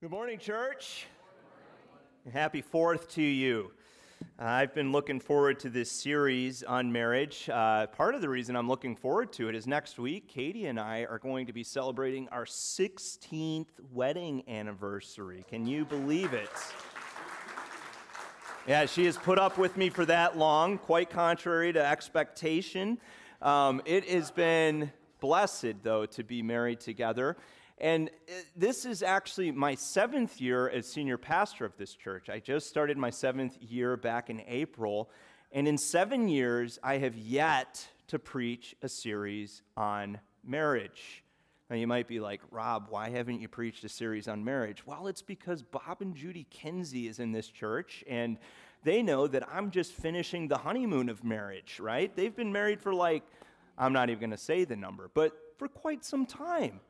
Good morning, church. Happy Fourth to you. I've been looking forward to this series on marriage. Uh, part of the reason I'm looking forward to it is next week, Katie and I are going to be celebrating our 16th wedding anniversary. Can you believe it? Yeah, she has put up with me for that long, quite contrary to expectation. Um, it has been blessed, though, to be married together. And uh, this is actually my seventh year as senior pastor of this church. I just started my seventh year back in April. And in seven years, I have yet to preach a series on marriage. Now, you might be like, Rob, why haven't you preached a series on marriage? Well, it's because Bob and Judy Kinsey is in this church, and they know that I'm just finishing the honeymoon of marriage, right? They've been married for like, I'm not even going to say the number, but for quite some time.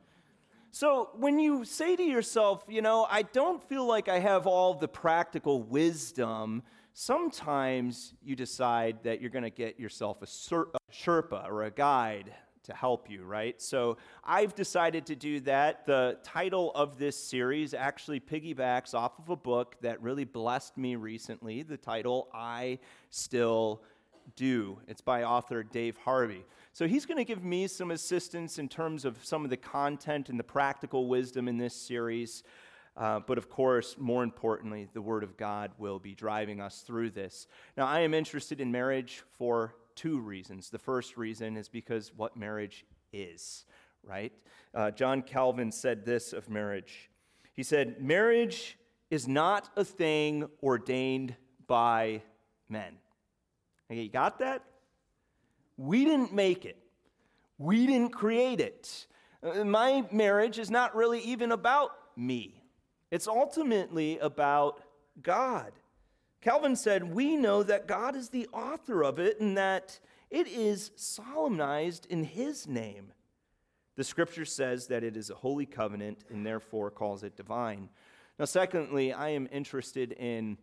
So when you say to yourself, you know, I don't feel like I have all the practical wisdom, sometimes you decide that you're going to get yourself a, Sherpa or a guide to help you, right? So I've decided to do that. The title of this series actually piggybacks off of a book that really blessed me recently. The title, I Still Do. It's by author Dave Harvey. So he's going to give me some assistance in terms of some of the content and the practical wisdom in this series. Uh, but of course, more importantly, the Word of God will be driving us through this. Now, I am interested in marriage for two reasons. The first reason is because what marriage is, right? Uh, John Calvin said this of marriage. He said, Marriage is not a thing ordained by men. Okay, you got that? We didn't make it, we didn't create it. Uh, my marriage is not really even about me, it's ultimately about God. Calvin said, We know that God is the author of it and that it is solemnized in His name. The scripture says that it is a holy covenant and therefore calls it divine. Now, secondly, I am interested in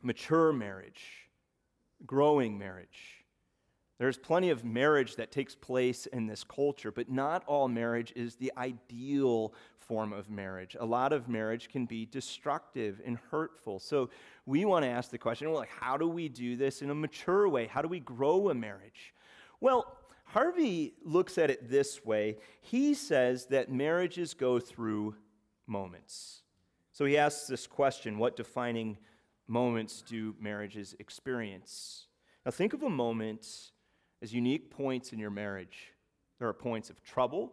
mature marriage, growing marriage. There's plenty of marriage that takes place in this culture, but not all marriage is the ideal form of marriage. A lot of marriage can be destructive and hurtful. So we want to ask the question well, like, how do we do this in a mature way? How do we grow a marriage? Well, Harvey looks at it this way. He says that marriages go through moments. So he asks this question what defining moments do marriages experience? Now, think of a moment as unique points in your marriage. There are points of trouble,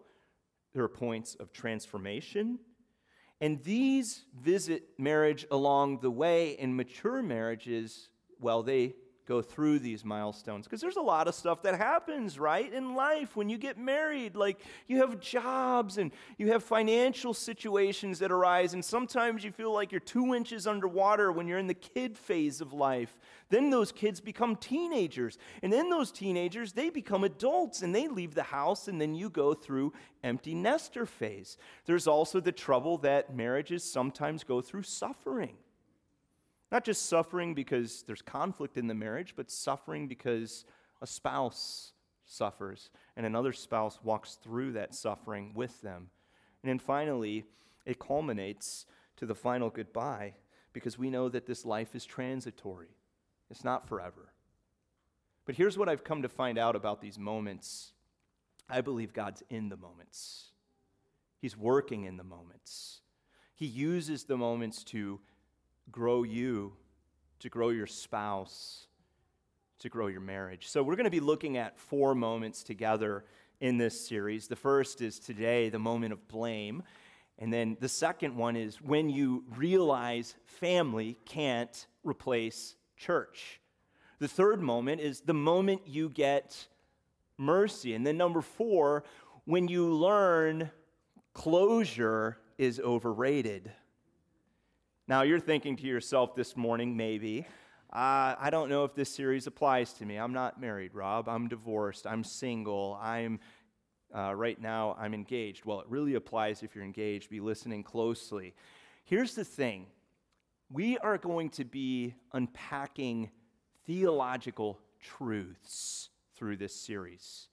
there are points of transformation. And these visit marriage along the way. In mature marriages, well, they go through these milestones because there's a lot of stuff that happens, right, in life when you get married. Like you have jobs and you have financial situations that arise, and sometimes you feel like you're two inches underwater when you're in the kid phase of life. Then those kids become teenagers, and then those teenagers they become adults and they leave the house, and then you go through empty nester phase. There's also the trouble that marriages sometimes go through suffering. Not just suffering because there's conflict in the marriage, but suffering because a spouse suffers and another spouse walks through that suffering with them. And then finally, it culminates to the final goodbye because we know that this life is transitory, it's not forever. But here's what I've come to find out about these moments I believe God's in the moments, He's working in the moments. He uses the moments to grow you, to grow your spouse, to grow your marriage. So, we're going to be looking at four moments together in this series. The first is today, the moment of blame. And then the second one is when you realize family can't replace church. The third moment is the moment you get mercy. And then number four, when you learn closure is overrated. Now, you're thinking to yourself this morning, maybe, uh, I don't know if this series applies to me. I'm not married, Rob. I'm divorced. I'm single. I'm, uh, right now, I'm engaged. Well, it really applies if you're engaged. Be listening closely. Here's the thing we are going to be unpacking theological truths through this series.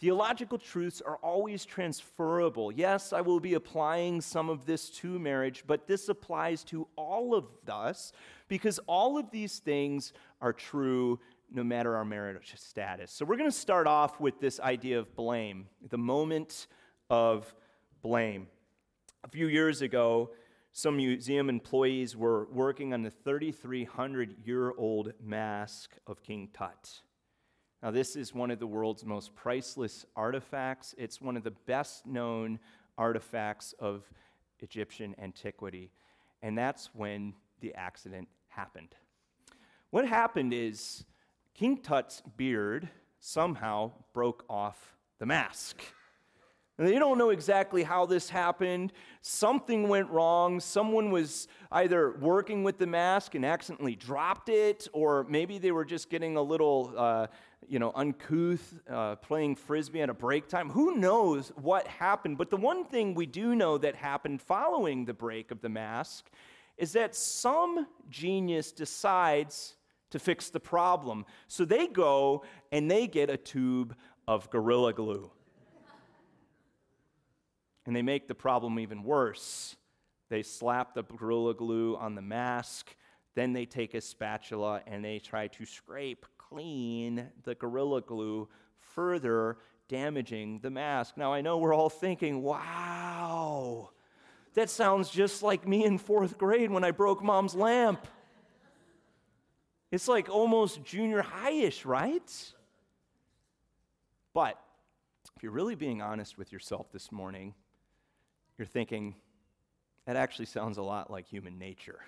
Theological truths are always transferable. Yes, I will be applying some of this to marriage, but this applies to all of us because all of these things are true no matter our marriage status. So, we're going to start off with this idea of blame, the moment of blame. A few years ago, some museum employees were working on the 3,300 year old mask of King Tut. Now, this is one of the world's most priceless artifacts. It's one of the best known artifacts of Egyptian antiquity. And that's when the accident happened. What happened is King Tut's beard somehow broke off the mask. And they don't know exactly how this happened. Something went wrong. Someone was either working with the mask and accidentally dropped it, or maybe they were just getting a little, uh, you know, uncouth, uh, playing frisbee at a break time. Who knows what happened? But the one thing we do know that happened following the break of the mask is that some genius decides to fix the problem. So they go and they get a tube of Gorilla Glue and they make the problem even worse. They slap the Gorilla Glue on the mask, then they take a spatula and they try to scrape clean the Gorilla Glue, further damaging the mask. Now, I know we're all thinking, wow, that sounds just like me in fourth grade when I broke mom's lamp. It's like almost junior high-ish, right? But if you're really being honest with yourself this morning, you're thinking, that actually sounds a lot like human nature.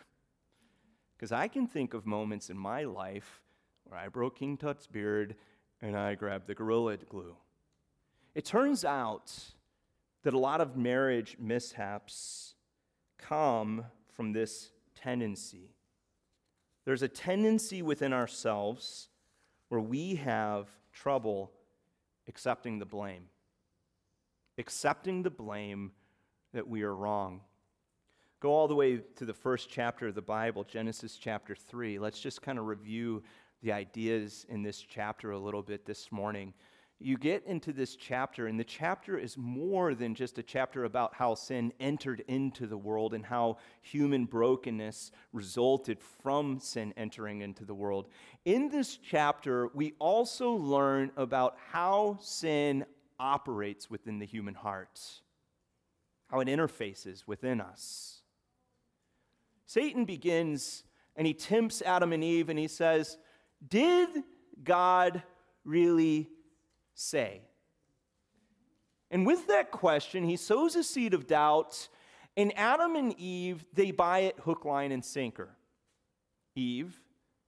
Because I can think of moments in my life I broke King Tut's beard and I grabbed the Gorilla Glue. It turns out that a lot of marriage mishaps come from this tendency. There's a tendency within ourselves where we have trouble accepting the blame. Accepting the blame that we are wrong. Go all the way to the first chapter of the Bible, Genesis chapter 3. Let's just kind of review the ideas in this chapter a little bit this morning. You get into this chapter, and the chapter is more than just a chapter about how sin entered into the world and how human brokenness resulted from sin entering into the world. In this chapter, we also learn about how sin operates within the human heart how it interfaces within us. Satan begins and he tempts Adam and Eve and he says, Did God really say? And with that question, he sows a seed of doubt, and Adam and Eve, they buy it hook, line, and sinker. Eve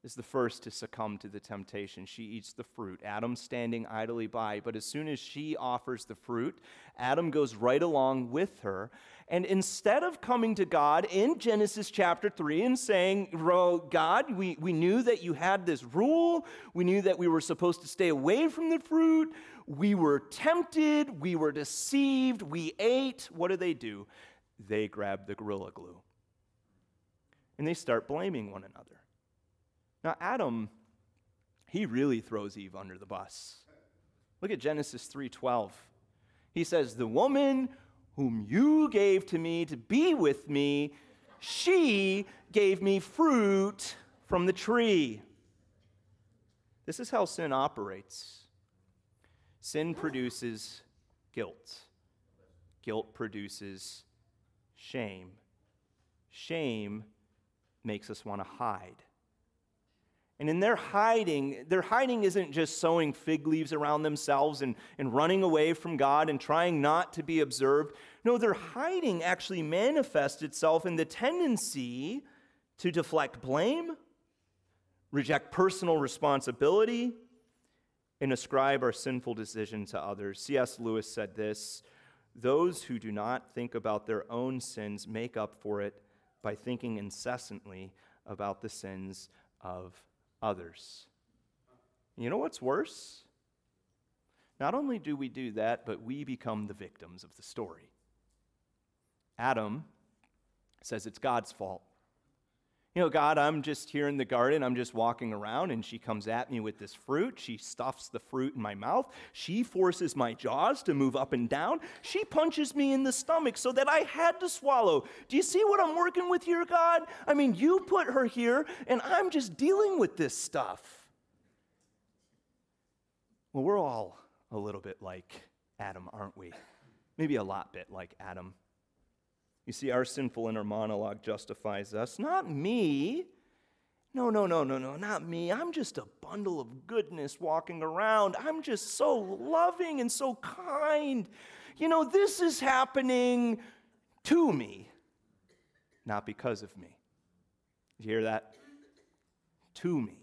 is the first to succumb to the temptation. She eats the fruit, Adam standing idly by. But as soon as she offers the fruit, Adam goes right along with her. And instead of coming to God in Genesis chapter 3 and saying, God, we, we knew that you had this rule, we knew that we were supposed to stay away from the fruit, we were tempted, we were deceived, we ate, what do they do? They grab the gorilla glue and they start blaming one another. Now, Adam, he really throws Eve under the bus. Look at Genesis 3:12. He says, "The woman whom you gave to me to be with me, she gave me fruit from the tree." This is how sin operates. Sin produces guilt. Guilt produces shame. Shame makes us want to hide. And in their hiding, their hiding isn't just sewing fig leaves around themselves and, and running away from God and trying not to be observed. No, their hiding actually manifests itself in the tendency to deflect blame, reject personal responsibility, and ascribe our sinful decision to others. C.S. Lewis said this Those who do not think about their own sins make up for it by thinking incessantly about the sins of others. You know what's worse? Not only do we do that, but we become the victims of the story. Adam says it's God's fault. You know, God, I'm just here in the garden. I'm just walking around, and she comes at me with this fruit. She stuffs the fruit in my mouth. She forces my jaws to move up and down. She punches me in the stomach so that I had to swallow. Do you see what I'm working with here, God? I mean, you put her here, and I'm just dealing with this stuff. Well, we're all a little bit like Adam, aren't we? Maybe a lot bit like Adam. You see, our sinful inner monologue justifies us. Not me. No, no, no, no, no, not me. I'm just a bundle of goodness walking around. I'm just so loving and so kind. You know, this is happening to me, not because of me. You hear that? To me.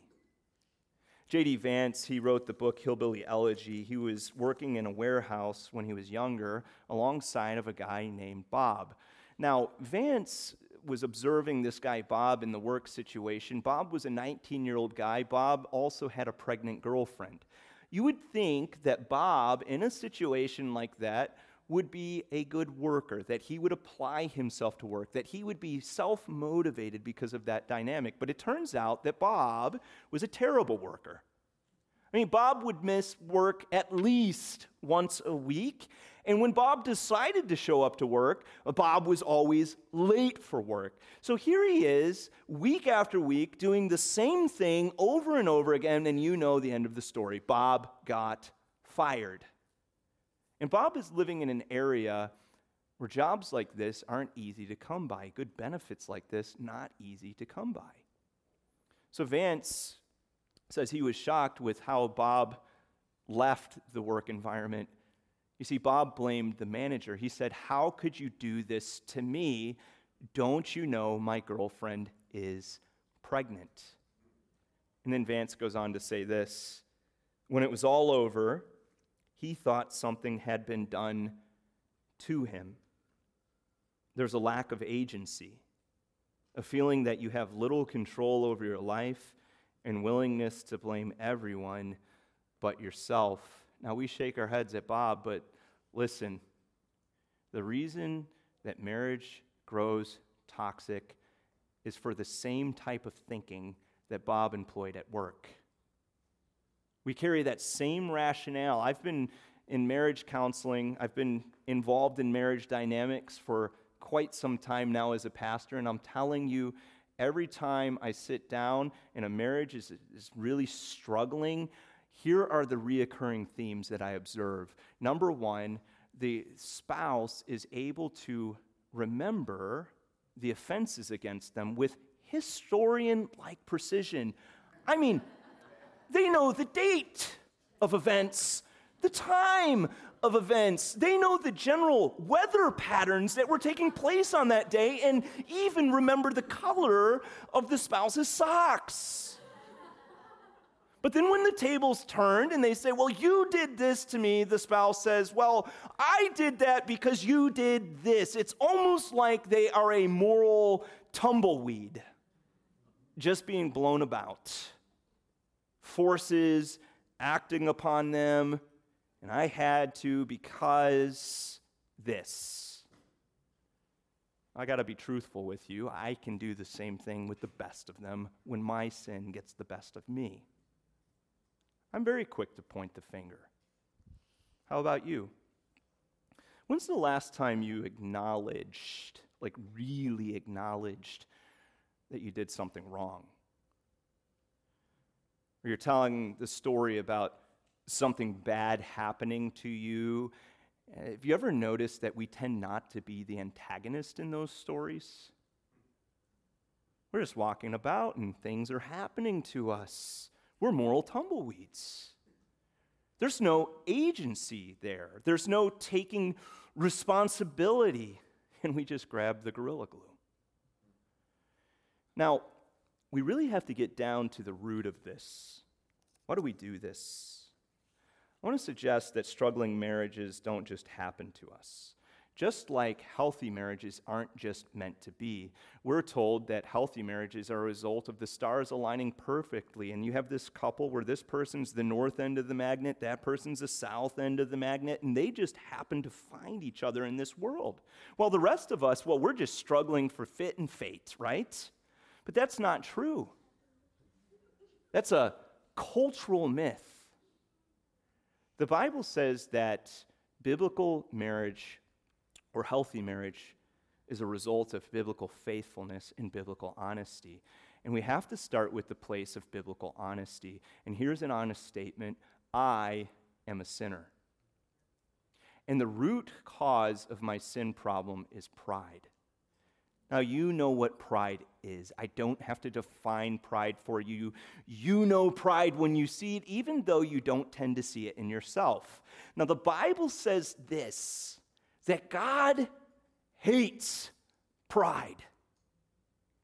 J.D. Vance, he wrote the book Hillbilly Elegy. He was working in a warehouse when he was younger alongside of a guy named Bob. Now, Vance was observing this guy, Bob, in the work situation. Bob was a 19 year old guy. Bob also had a pregnant girlfriend. You would think that Bob, in a situation like that, would be a good worker, that he would apply himself to work, that he would be self motivated because of that dynamic. But it turns out that Bob was a terrible worker. I mean, Bob would miss work at least once a week. And when Bob decided to show up to work, Bob was always late for work. So here he is, week after week, doing the same thing over and over again. And you know the end of the story Bob got fired. And Bob is living in an area where jobs like this aren't easy to come by. Good benefits like this, not easy to come by. So Vance says he was shocked with how Bob left the work environment. You see, Bob blamed the manager. He said, How could you do this to me? Don't you know my girlfriend is pregnant? And then Vance goes on to say this When it was all over, he thought something had been done to him. There's a lack of agency, a feeling that you have little control over your life and willingness to blame everyone but yourself. Now, we shake our heads at Bob, but listen the reason that marriage grows toxic is for the same type of thinking that Bob employed at work. We carry that same rationale. I've been in marriage counseling, I've been involved in marriage dynamics for quite some time now as a pastor, and I'm telling you, every time I sit down and a marriage is, is really struggling, here are the reoccurring themes that I observe. Number one, the spouse is able to remember the offenses against them with historian like precision. I mean, they know the date of events, the time of events. They know the general weather patterns that were taking place on that day and even remember the color of the spouse's socks. But then when the tables turned and they say, Well, you did this to me, the spouse says, Well, I did that because you did this. It's almost like they are a moral tumbleweed just being blown about. Forces acting upon them, and I had to because this. I got to be truthful with you. I can do the same thing with the best of them when my sin gets the best of me. I'm very quick to point the finger. How about you? When's the last time you acknowledged, like really acknowledged, that you did something wrong? Or you're telling the story about something bad happening to you. Have you ever noticed that we tend not to be the antagonist in those stories? We're just walking about and things are happening to us. We're moral tumbleweeds. There's no agency there, there's no taking responsibility, and we just grab the gorilla glue. Now, we really have to get down to the root of this. Why do we do this? I want to suggest that struggling marriages don't just happen to us. Just like healthy marriages aren't just meant to be, we're told that healthy marriages are a result of the stars aligning perfectly. And you have this couple where this person's the north end of the magnet, that person's the south end of the magnet, and they just happen to find each other in this world. While the rest of us, well, we're just struggling for fit and fate, right? But that's not true. That's a cultural myth. The Bible says that biblical marriage or healthy marriage is a result of biblical faithfulness and biblical honesty. And we have to start with the place of biblical honesty. And here's an honest statement I am a sinner. And the root cause of my sin problem is pride. Now, you know what pride is. I don't have to define pride for you. You know pride when you see it, even though you don't tend to see it in yourself. Now, the Bible says this that God hates pride,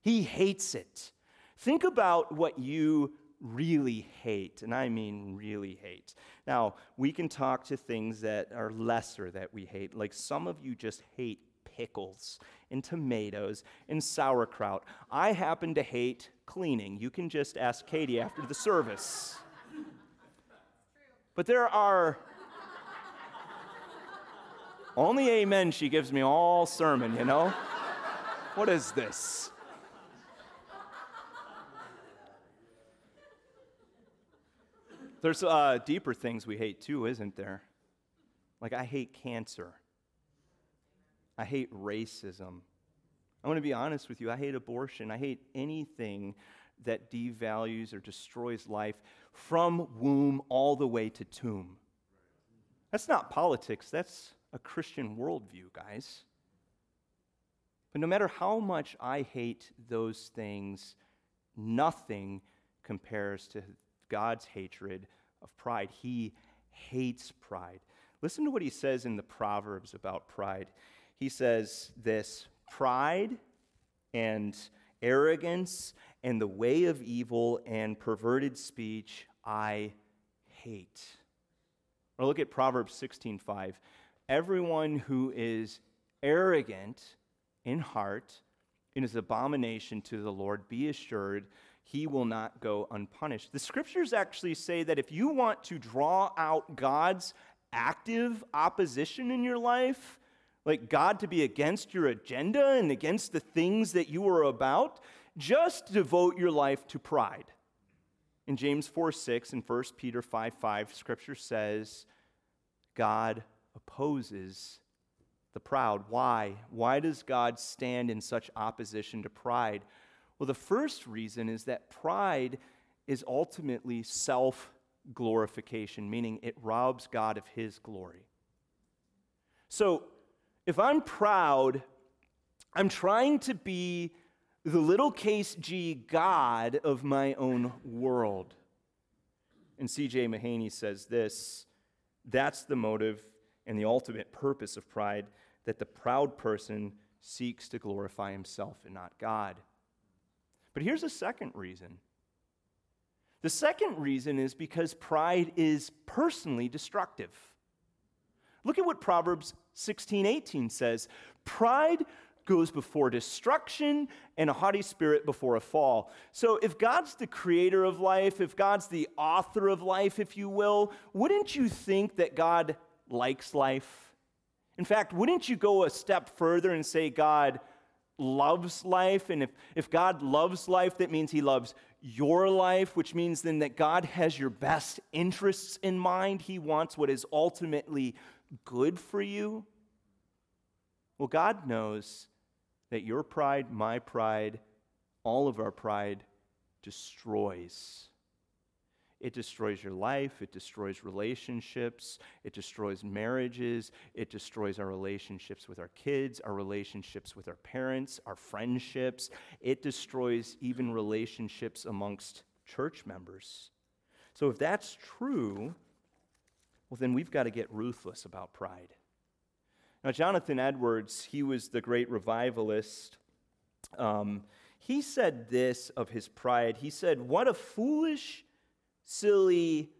He hates it. Think about what you really hate, and I mean really hate. Now, we can talk to things that are lesser that we hate, like some of you just hate pickles and tomatoes and sauerkraut. I happen to hate cleaning. You can just ask Katie after the service. But there are only amen she gives me all sermon, you know? What is this? There's uh, deeper things we hate too, isn't there? Like, I hate cancer. I hate racism. I want to be honest with you. I hate abortion. I hate anything that devalues or destroys life from womb all the way to tomb. That's not politics, that's a Christian worldview, guys. But no matter how much I hate those things, nothing compares to God's hatred of pride. He hates pride. Listen to what he says in the Proverbs about pride he says this pride and arrogance and the way of evil and perverted speech I hate. Or look at Proverbs 16:5. Everyone who is arrogant in heart and is abomination to the Lord, be assured he will not go unpunished. The scriptures actually say that if you want to draw out God's active opposition in your life, like God to be against your agenda and against the things that you are about, just devote your life to pride. In James 4 6 and 1 Peter 5 5, scripture says, God opposes the proud. Why? Why does God stand in such opposition to pride? Well, the first reason is that pride is ultimately self glorification, meaning it robs God of his glory. So, if I'm proud, I'm trying to be the little case G God of my own world. And C.J. Mahaney says this that's the motive and the ultimate purpose of pride that the proud person seeks to glorify himself and not God. But here's a second reason. The second reason is because pride is personally destructive. Look at what Proverbs 16 18 says Pride goes before destruction and a haughty spirit before a fall. So, if God's the creator of life, if God's the author of life, if you will, wouldn't you think that God likes life? In fact, wouldn't you go a step further and say God loves life? And if, if God loves life, that means he loves your life, which means then that God has your best interests in mind. He wants what is ultimately good for you? Well, God knows that your pride, my pride, all of our pride destroys. It destroys your life. It destroys relationships. It destroys marriages. It destroys our relationships with our kids, our relationships with our parents, our friendships. It destroys even relationships amongst church members. So, if that's true, well, then we've got to get ruthless about pride. Now, Jonathan Edwards, he was the great revivalist. Um, he said this of his pride. He said, What a foolish, silly,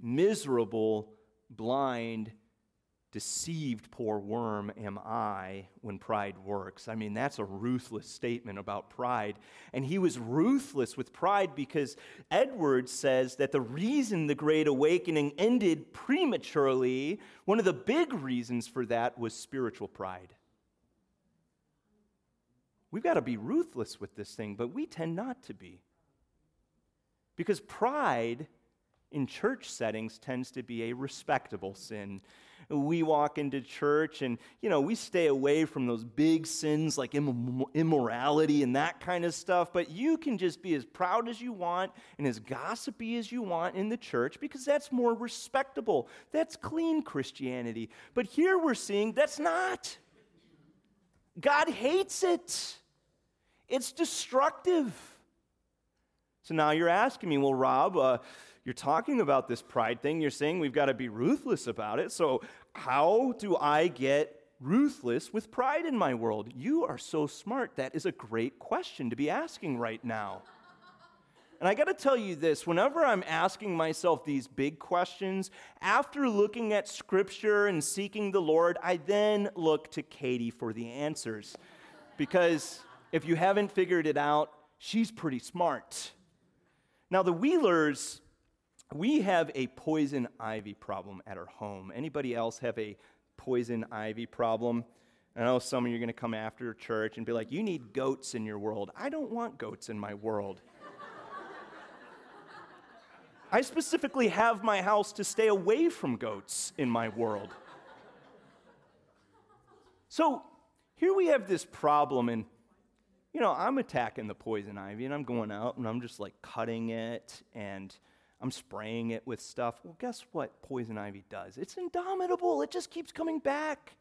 miserable, blind, deceived poor worm am I when pride works. I mean, that's a ruthless statement about pride. And he was ruthless with pride because Edwards says that the reason the Great Awakening ended prematurely, one of the big reasons for that was spiritual pride. we've got to be ruthless with this thing, but we tend not to be. Because pride in church settings tends to be a respectable sin. We walk into church and, you know, we stay away from those big sins like immorality and that kind of stuff, but you can just be as proud as you want and as gossipy as you want in the church because that's more respectable. That's clean Christianity. But here we're seeing that's not. God hates it, it's destructive. So now you're asking me, well, Rob, uh, you're talking about this pride thing. You're saying we've got to be ruthless about it. So, how do I get ruthless with pride in my world? You are so smart. That is a great question to be asking right now. And I got to tell you this whenever I'm asking myself these big questions, after looking at scripture and seeking the Lord, I then look to Katie for the answers. Because if you haven't figured it out, she's pretty smart. Now, the Wheelers, we have a poison ivy problem at our home. Anybody else have a poison ivy problem? I know some of you are going to come after church and be like, you need goats in your world. I don't want goats in my world. I specifically have my house to stay away from goats in my world. So here we have this problem, and you know, I'm attacking the poison ivy, and I'm going out and I'm just like cutting it and I'm spraying it with stuff. Well, guess what poison ivy does? It's indomitable, it just keeps coming back.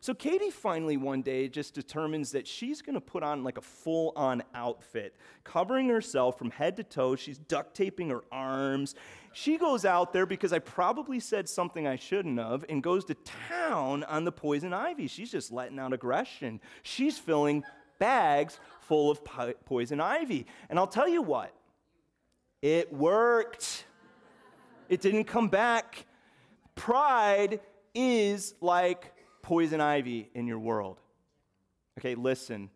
So Katie finally one day just determines that she's going to put on like a full on outfit, covering herself from head to toe. She's duct taping her arms. She goes out there because I probably said something I shouldn't have and goes to town on the poison ivy. She's just letting out aggression. She's filling bags full of po- poison ivy. And I'll tell you what, it worked. It didn't come back. Pride is like poison ivy in your world. Okay, listen.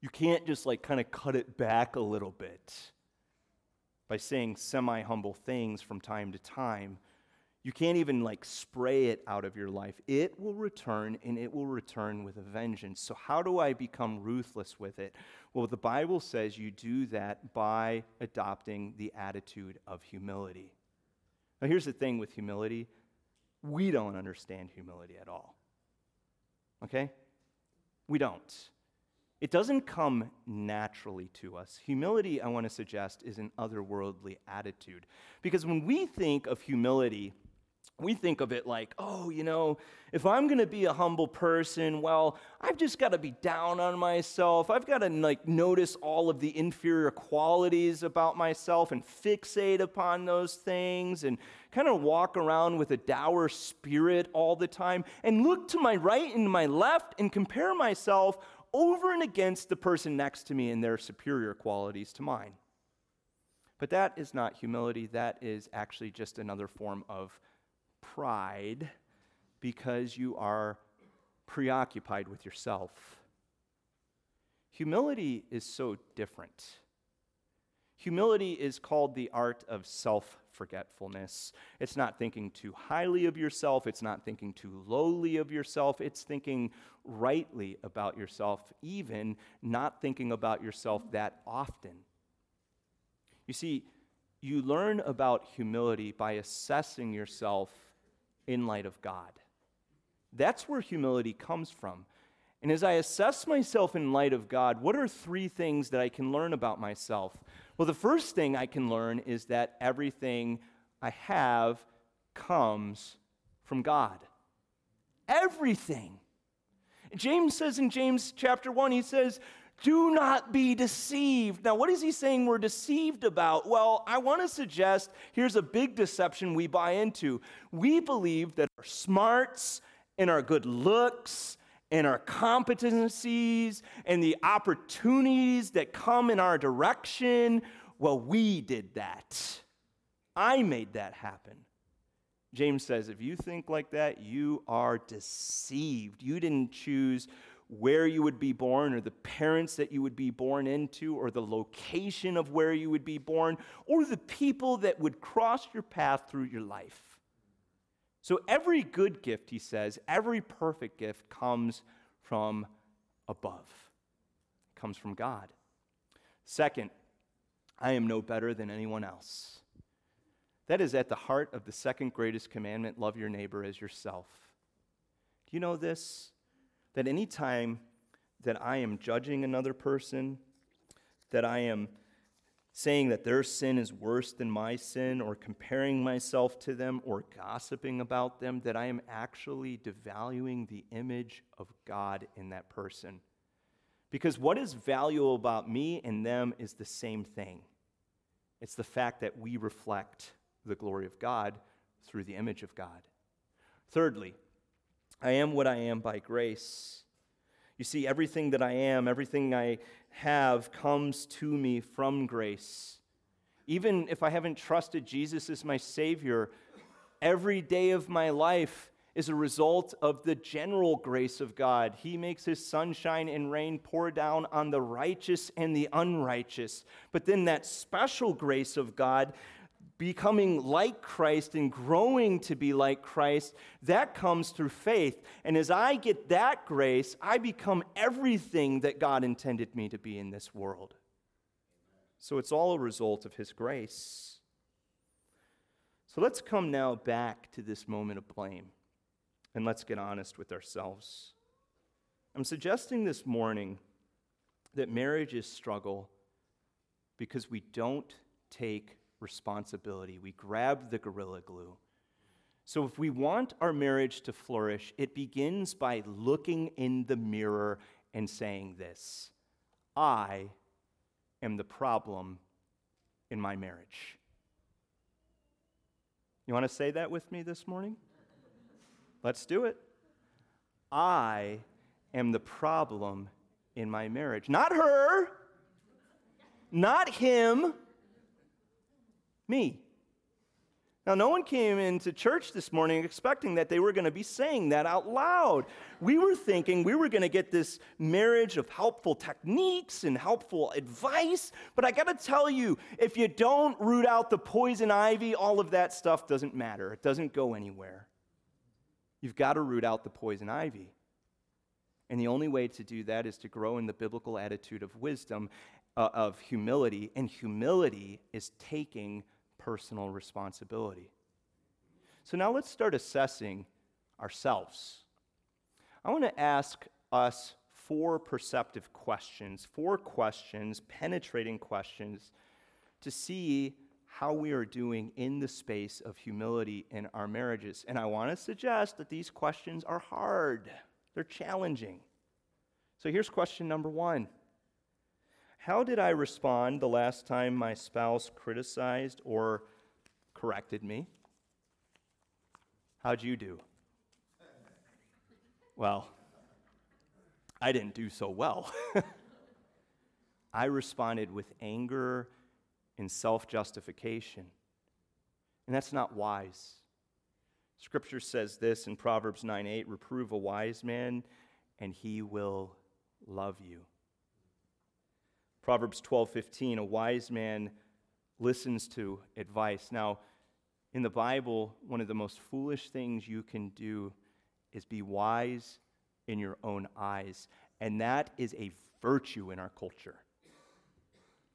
You can't just like kind of cut it back a little bit by saying semi humble things from time to time. You can't even like spray it out of your life. It will return and it will return with a vengeance. So, how do I become ruthless with it? Well, the Bible says you do that by adopting the attitude of humility. Now, here's the thing with humility we don't understand humility at all. Okay? We don't. It doesn't come naturally to us. Humility, I want to suggest, is an otherworldly attitude. Because when we think of humility, we think of it like, oh, you know, if I'm going to be a humble person, well, I've just got to be down on myself. I've got to like notice all of the inferior qualities about myself and fixate upon those things and kind of walk around with a dour spirit all the time and look to my right and my left and compare myself over and against the person next to me and their superior qualities to mine. But that is not humility, that is actually just another form of pride because you are preoccupied with yourself. Humility is so different. Humility is called the art of self forgetfulness. It's not thinking too highly of yourself, it's not thinking too lowly of yourself, it's thinking rightly about yourself, even not thinking about yourself that often. You see, you learn about humility by assessing yourself in light of God. That's where humility comes from. And as I assess myself in light of God, what are three things that I can learn about myself? Well, the first thing I can learn is that everything I have comes from God. Everything. James says in James chapter 1, he says, do not be deceived. Now, what is he saying we're deceived about? Well, I want to suggest here's a big deception we buy into. We believe that our smarts and our good looks and our competencies and the opportunities that come in our direction, well, we did that. I made that happen. James says, if you think like that, you are deceived. You didn't choose where you would be born, or the parents that you would be born into, or the location of where you would be born, or the people that would cross your path through your life. So, every good gift, he says, every perfect gift comes from above, comes from God. Second, I am no better than anyone else. That is at the heart of the second greatest commandment love your neighbor as yourself. Do you know this? That any time that I am judging another person, that I am saying that their sin is worse than my sin, or comparing myself to them, or gossiping about them, that I am actually devaluing the image of God in that person. Because what is valuable about me and them is the same thing it's the fact that we reflect the glory of God through the image of God. Thirdly, I am what I am by grace. You see, everything that I am, everything I have comes to me from grace. Even if I haven't trusted Jesus as my Savior, every day of my life is a result of the general grace of God. He makes His sunshine and rain pour down on the righteous and the unrighteous. But then that special grace of God becoming like Christ and growing to be like Christ, that comes through faith. And as I get that grace, I become everything that God intended me to be in this world. So it's all a result of His grace. So let's come now back to this moment of blame and let's get honest with ourselves. I'm suggesting this morning that marriages struggle because we don't take responsibility. We grab the gorilla glue. So, if we want our marriage to flourish, it begins by looking in the mirror and saying this I am the problem in my marriage. You want to say that with me this morning? Let's do it. I am the problem in my marriage. Not her, not him me. Now, no one came into church this morning expecting that they were going to be saying that out loud. We were thinking we were going to get this marriage of helpful techniques and helpful advice, but I got to tell you, if you don't root out the poison ivy, all of that stuff doesn't matter. It doesn't go anywhere. You've got to root out the poison ivy. And the only way to do that is to grow in the biblical attitude of wisdom, uh, of humility, and humility is taking personal responsibility. So now let's start assessing ourselves. I want to ask us four perceptive questions, four questions, penetrating questions, to see how we are doing in the space of humility in our marriages. And I want to suggest that these questions are hard, they're challenging. So here's question number one how did I respond the last time my spouse criticized or corrected me? How'd you do? Well, I didn't do so well. I responded with anger and self justification. And that's not wise. Scripture says this in Proverbs 9 8 reprove a wise man, and he will love you. Proverbs 12:15 a wise man listens to advice. Now, in the Bible, one of the most foolish things you can do is be wise in your own eyes, and that is a virtue in our culture.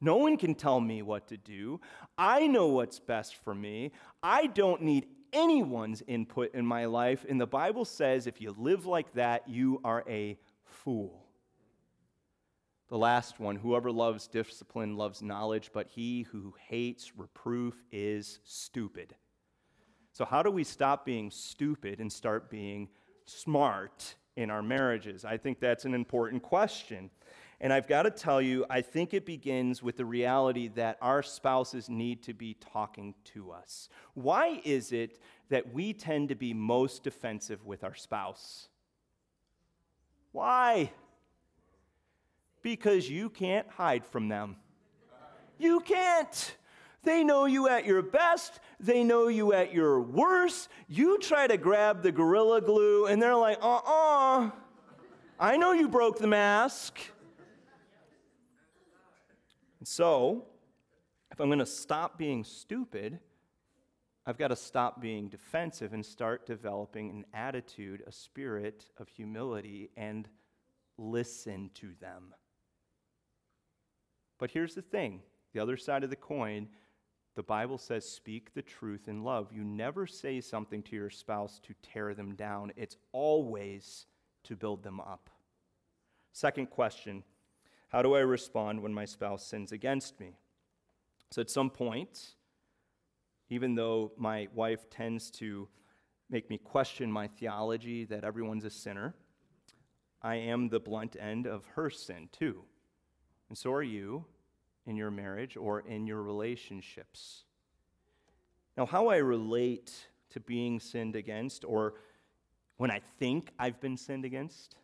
No one can tell me what to do. I know what's best for me. I don't need anyone's input in my life. And the Bible says if you live like that, you are a fool. The last one whoever loves discipline loves knowledge, but he who hates reproof is stupid. So, how do we stop being stupid and start being smart in our marriages? I think that's an important question. And I've got to tell you, I think it begins with the reality that our spouses need to be talking to us. Why is it that we tend to be most defensive with our spouse? Why? Because you can't hide from them. You can't. They know you at your best, they know you at your worst. You try to grab the gorilla glue, and they're like, uh uh-uh. uh I know you broke the mask. And so, if I'm going to stop being stupid, I've got to stop being defensive and start developing an attitude, a spirit of humility, and listen to them. But here's the thing the other side of the coin, the Bible says, speak the truth in love. You never say something to your spouse to tear them down, it's always to build them up. Second question How do I respond when my spouse sins against me? So at some point, even though my wife tends to make me question my theology that everyone's a sinner, I am the blunt end of her sin too. And so are you in your marriage or in your relationships. Now, how I relate to being sinned against or when I think I've been sinned against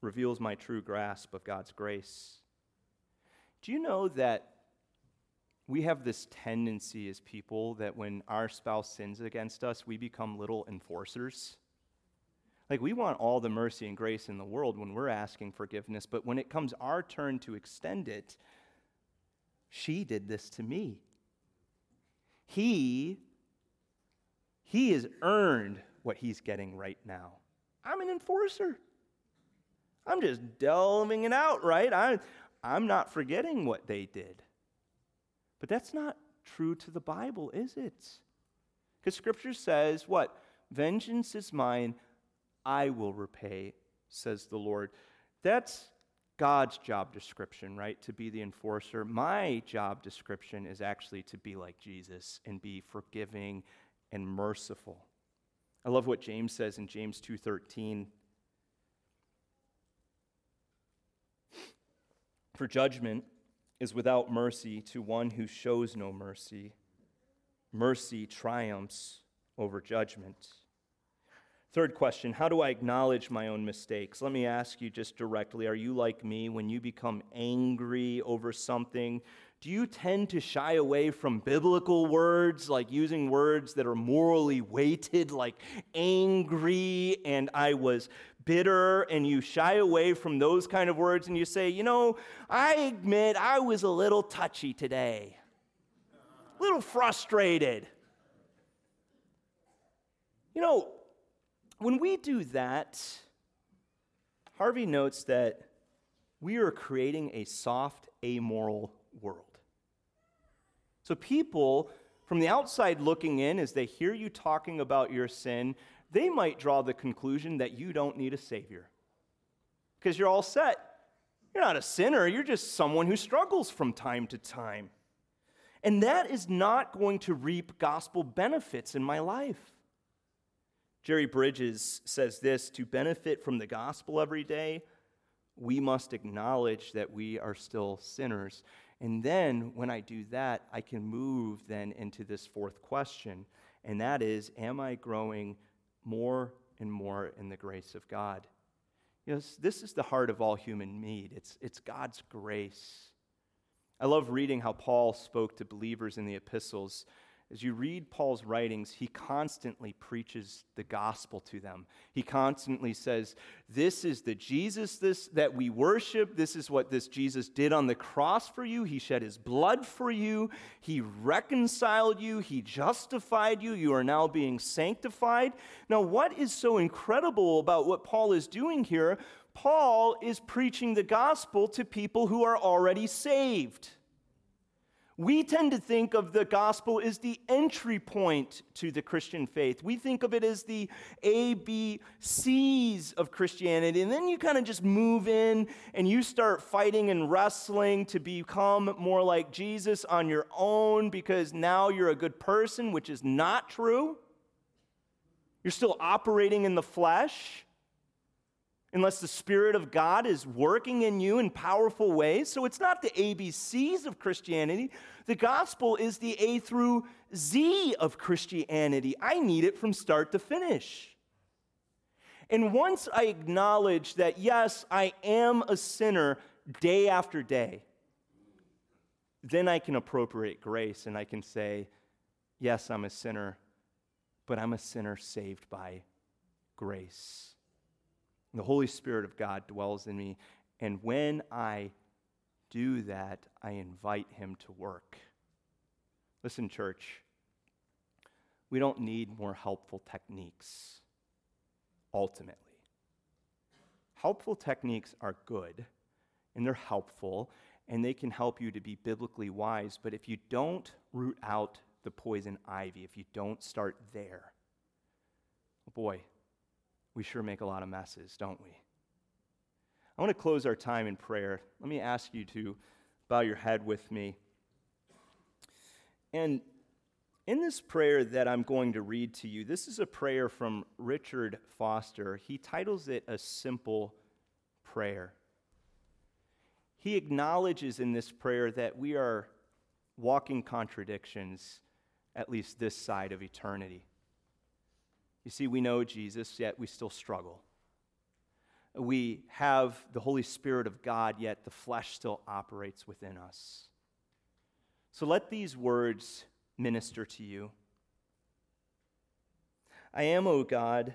reveals my true grasp of God's grace. Do you know that we have this tendency as people that when our spouse sins against us, we become little enforcers. Like, we want all the mercy and grace in the world when we're asking forgiveness, but when it comes our turn to extend it, she did this to me. He, he has earned what he's getting right now. I'm an enforcer. I'm just delving it out, right? I'm, I'm not forgetting what they did. But that's not true to the Bible, is it? Because Scripture says, what? Vengeance is mine, I will repay, says the Lord. That's God's job description, right? To be the enforcer. My job description is actually to be like Jesus and be forgiving and merciful. I love what James says in James 2:13. For judgment is without mercy to one who shows no mercy. Mercy triumphs over judgment. Third question How do I acknowledge my own mistakes? Let me ask you just directly Are you like me when you become angry over something? Do you tend to shy away from biblical words, like using words that are morally weighted, like angry and I was bitter, and you shy away from those kind of words and you say, You know, I admit I was a little touchy today, a little frustrated. You know, when we do that, Harvey notes that we are creating a soft, amoral world. So people from the outside looking in, as they hear you talking about your sin, they might draw the conclusion that you don't need a Savior because you're all set. You're not a sinner, you're just someone who struggles from time to time. And that is not going to reap gospel benefits in my life. Jerry Bridges says this to benefit from the gospel every day, we must acknowledge that we are still sinners. And then when I do that, I can move then into this fourth question, and that is Am I growing more and more in the grace of God? You know, this is the heart of all human need. It's, it's God's grace. I love reading how Paul spoke to believers in the epistles as you read Paul's writings, he constantly preaches the gospel to them. He constantly says, This is the Jesus this, that we worship. This is what this Jesus did on the cross for you. He shed his blood for you. He reconciled you. He justified you. You are now being sanctified. Now, what is so incredible about what Paul is doing here? Paul is preaching the gospel to people who are already saved. We tend to think of the gospel as the entry point to the Christian faith. We think of it as the A, B, C's of Christianity. And then you kind of just move in and you start fighting and wrestling to become more like Jesus on your own because now you're a good person, which is not true. You're still operating in the flesh unless the Spirit of God is working in you in powerful ways. So it's not the ABCs of Christianity. The gospel is the A through Z of Christianity. I need it from start to finish. And once I acknowledge that, yes, I am a sinner day after day, then I can appropriate grace and I can say, yes, I'm a sinner, but I'm a sinner saved by grace. The Holy Spirit of God dwells in me. And when I do that, I invite Him to work. Listen, church, we don't need more helpful techniques, ultimately. Helpful techniques are good and they're helpful, and they can help you to be biblically wise. But if you don't root out the poison ivy, if you don't start there, boy, we sure make a lot of messes, don't we? I want to close our time in prayer. Let me ask you to bow your head with me. And in this prayer that I'm going to read to you, this is a prayer from Richard Foster. He titles it A Simple Prayer. He acknowledges in this prayer that we are walking contradictions, at least this side of eternity. You see, we know Jesus, yet we still struggle. We have the Holy Spirit of God, yet the flesh still operates within us. So let these words minister to you. I am, O God,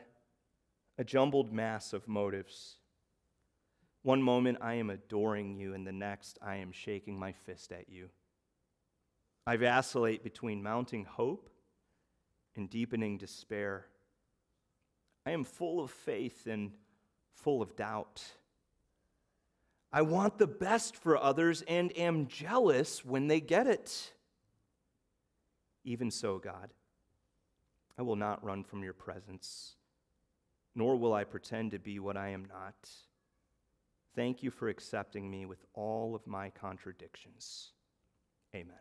a jumbled mass of motives. One moment I am adoring you, and the next I am shaking my fist at you. I vacillate between mounting hope and deepening despair. I am full of faith and full of doubt. I want the best for others and am jealous when they get it. Even so, God, I will not run from your presence, nor will I pretend to be what I am not. Thank you for accepting me with all of my contradictions. Amen.